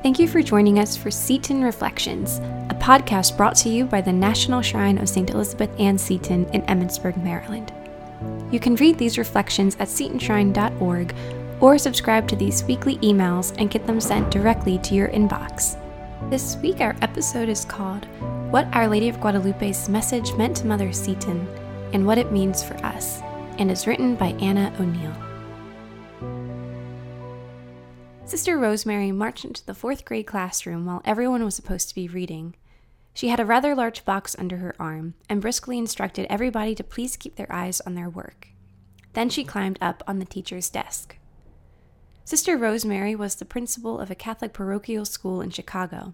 Thank you for joining us for Seton Reflections, a podcast brought to you by the National Shrine of St. Elizabeth Ann Seton in Emmitsburg, Maryland. You can read these reflections at setonshrine.org or subscribe to these weekly emails and get them sent directly to your inbox. This week, our episode is called What Our Lady of Guadalupe's Message Meant to Mother Seton and What It Means for Us, and is written by Anna O'Neill. Sister Rosemary marched into the fourth grade classroom while everyone was supposed to be reading. She had a rather large box under her arm and briskly instructed everybody to please keep their eyes on their work. Then she climbed up on the teacher's desk. Sister Rosemary was the principal of a Catholic parochial school in Chicago,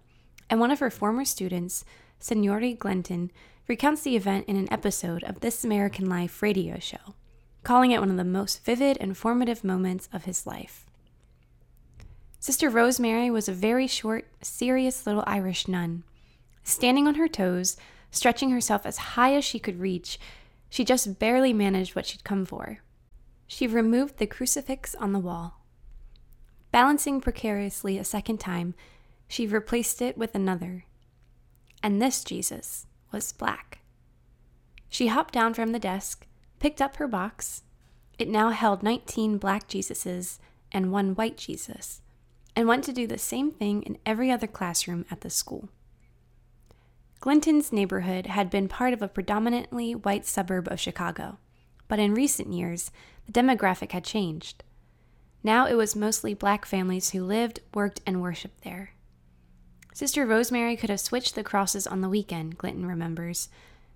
and one of her former students, Sonari Glinton, recounts the event in an episode of This American Life radio show, calling it one of the most vivid and formative moments of his life. Sister Rosemary was a very short, serious little Irish nun. Standing on her toes, stretching herself as high as she could reach, she just barely managed what she'd come for. She removed the crucifix on the wall. Balancing precariously a second time, she replaced it with another. And this Jesus was black. She hopped down from the desk, picked up her box. It now held 19 black Jesuses and one white Jesus, and went to do the same thing in every other classroom at the school. Glinton's neighborhood had been part of a predominantly white suburb of Chicago, but in recent years, the demographic had changed. Now it was mostly black families who lived, worked, and worshiped there. Sister Rosemary could have switched the crosses on the weekend, Glinton remembers,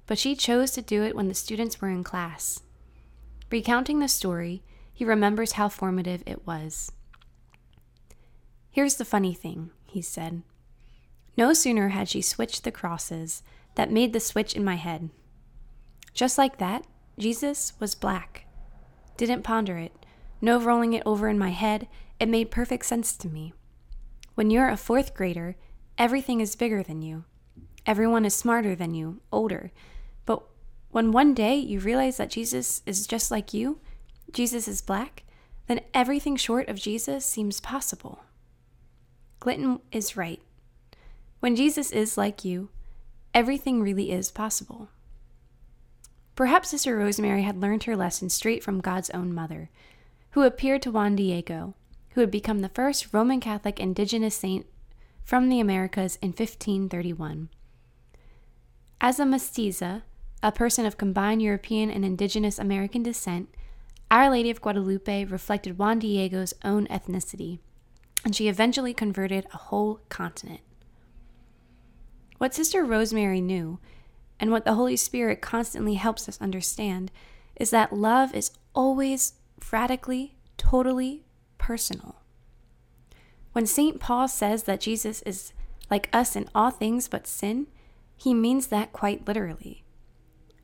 but she chose to do it when the students were in class. Recounting the story, he remembers how formative it was. Here's the funny thing, he said. No sooner had she switched the crosses that made the switch in my head. Just like that, Jesus was black. Didn't ponder it, no rolling it over in my head, it made perfect sense to me. When you're a fourth grader, everything is bigger than you. Everyone is smarter than you, older. But when one day you realize that Jesus is just like you, Jesus is black, then everything short of Jesus seems possible. Glinton is right. When Jesus is like you, everything really is possible. Perhaps Sister Rosemary had learned her lesson straight from God's own mother who appeared to Juan Diego, who had become the first Roman Catholic indigenous saint from the Americas in 1531. As a mestiza, a person of combined European and indigenous American descent, Our Lady of Guadalupe reflected Juan Diego's own ethnicity, and she eventually converted a whole continent. What Sister Rosemary knew, and what the Holy Spirit constantly helps us understand, is that love is always radically, totally personal. When St. Paul says that Jesus is like us in all things but sin, he means that quite literally.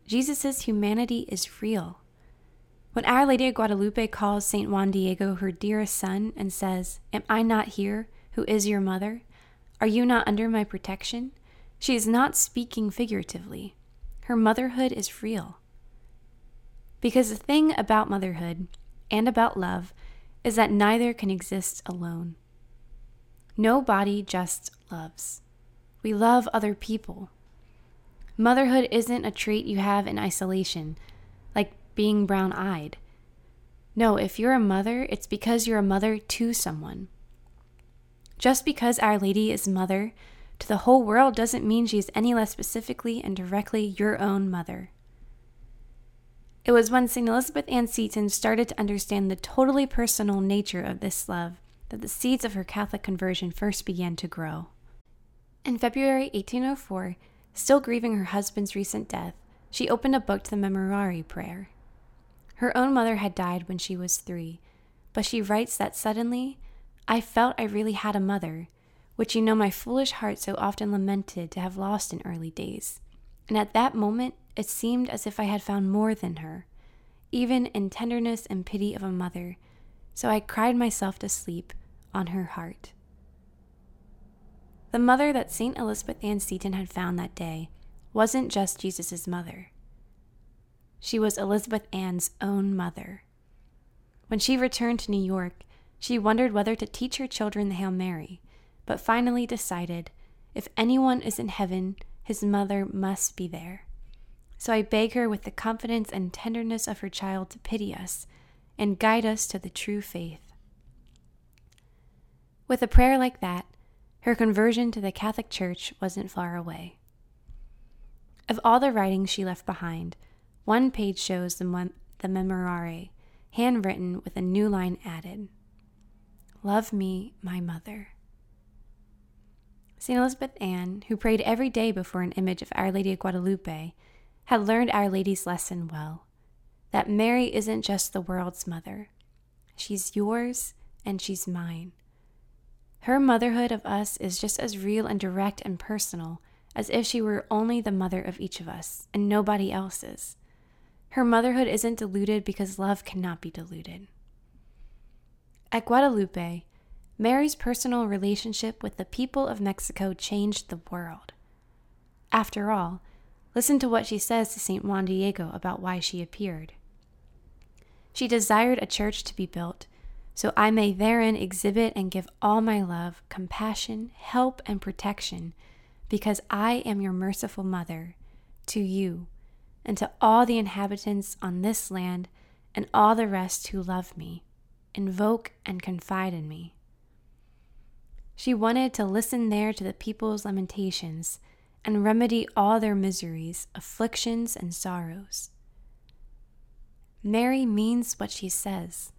Jesus' humanity is real. When Our Lady of Guadalupe calls St. Juan Diego her dearest son and says, Am I not here, who is your mother? Are you not under my protection? She is not speaking figuratively. Her motherhood is real. Because the thing about motherhood and about love is that neither can exist alone. No body just loves. We love other people. Motherhood isn't a trait you have in isolation, being brown eyed. No, if you're a mother, it's because you're a mother to someone. Just because Our Lady is mother to the whole world doesn't mean she is any less specifically and directly your own mother. It was when St. Elizabeth Ann Seton started to understand the totally personal nature of this love that the seeds of her Catholic conversion first began to grow. In February 1804, still grieving her husband's recent death, she opened a book to the Memorare prayer. Her own mother had died when she was three, but she writes that suddenly, I felt I really had a mother, which you know my foolish heart so often lamented to have lost in early days. And at that moment, it seemed as if I had found more than her, even in tenderness and pity of a mother, so I cried myself to sleep on her heart. The mother that St. Elizabeth Ann Seton had found that day wasn't just Jesus' mother. She was Elizabeth Ann's own mother. When she returned to New York, she wondered whether to teach her children the Hail Mary, but finally decided if anyone is in heaven, his mother must be there. So I beg her with the confidence and tenderness of her child to pity us and guide us to the true faith. With a prayer like that, her conversion to the Catholic Church wasn't far away. Of all the writings she left behind, one page shows the, mem- the Memorare, handwritten with a new line added Love me, my mother. St. Elizabeth Ann, who prayed every day before an image of Our Lady of Guadalupe, had learned Our Lady's lesson well that Mary isn't just the world's mother, she's yours and she's mine. Her motherhood of us is just as real and direct and personal as if she were only the mother of each of us and nobody else's. Her motherhood isn't diluted because love cannot be diluted. At Guadalupe, Mary's personal relationship with the people of Mexico changed the world. After all, listen to what she says to St. Juan Diego about why she appeared. She desired a church to be built, so I may therein exhibit and give all my love, compassion, help, and protection, because I am your merciful mother, to you, and to all the inhabitants on this land and all the rest who love me, invoke and confide in me. She wanted to listen there to the people's lamentations and remedy all their miseries, afflictions, and sorrows. Mary means what she says.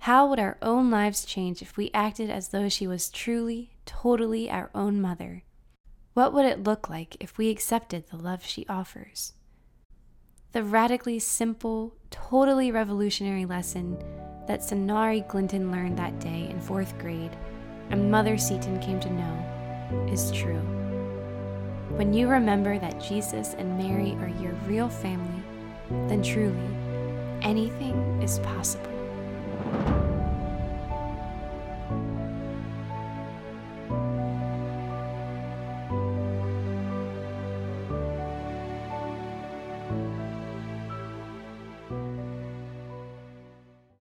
How would our own lives change if we acted as though she was truly, totally our own mother? What would it look like if we accepted the love she offers? The radically simple, totally revolutionary lesson that Sonari Glinton learned that day in fourth grade and Mother Seton came to know is true. When you remember that Jesus and Mary are your real family, then truly, anything is possible.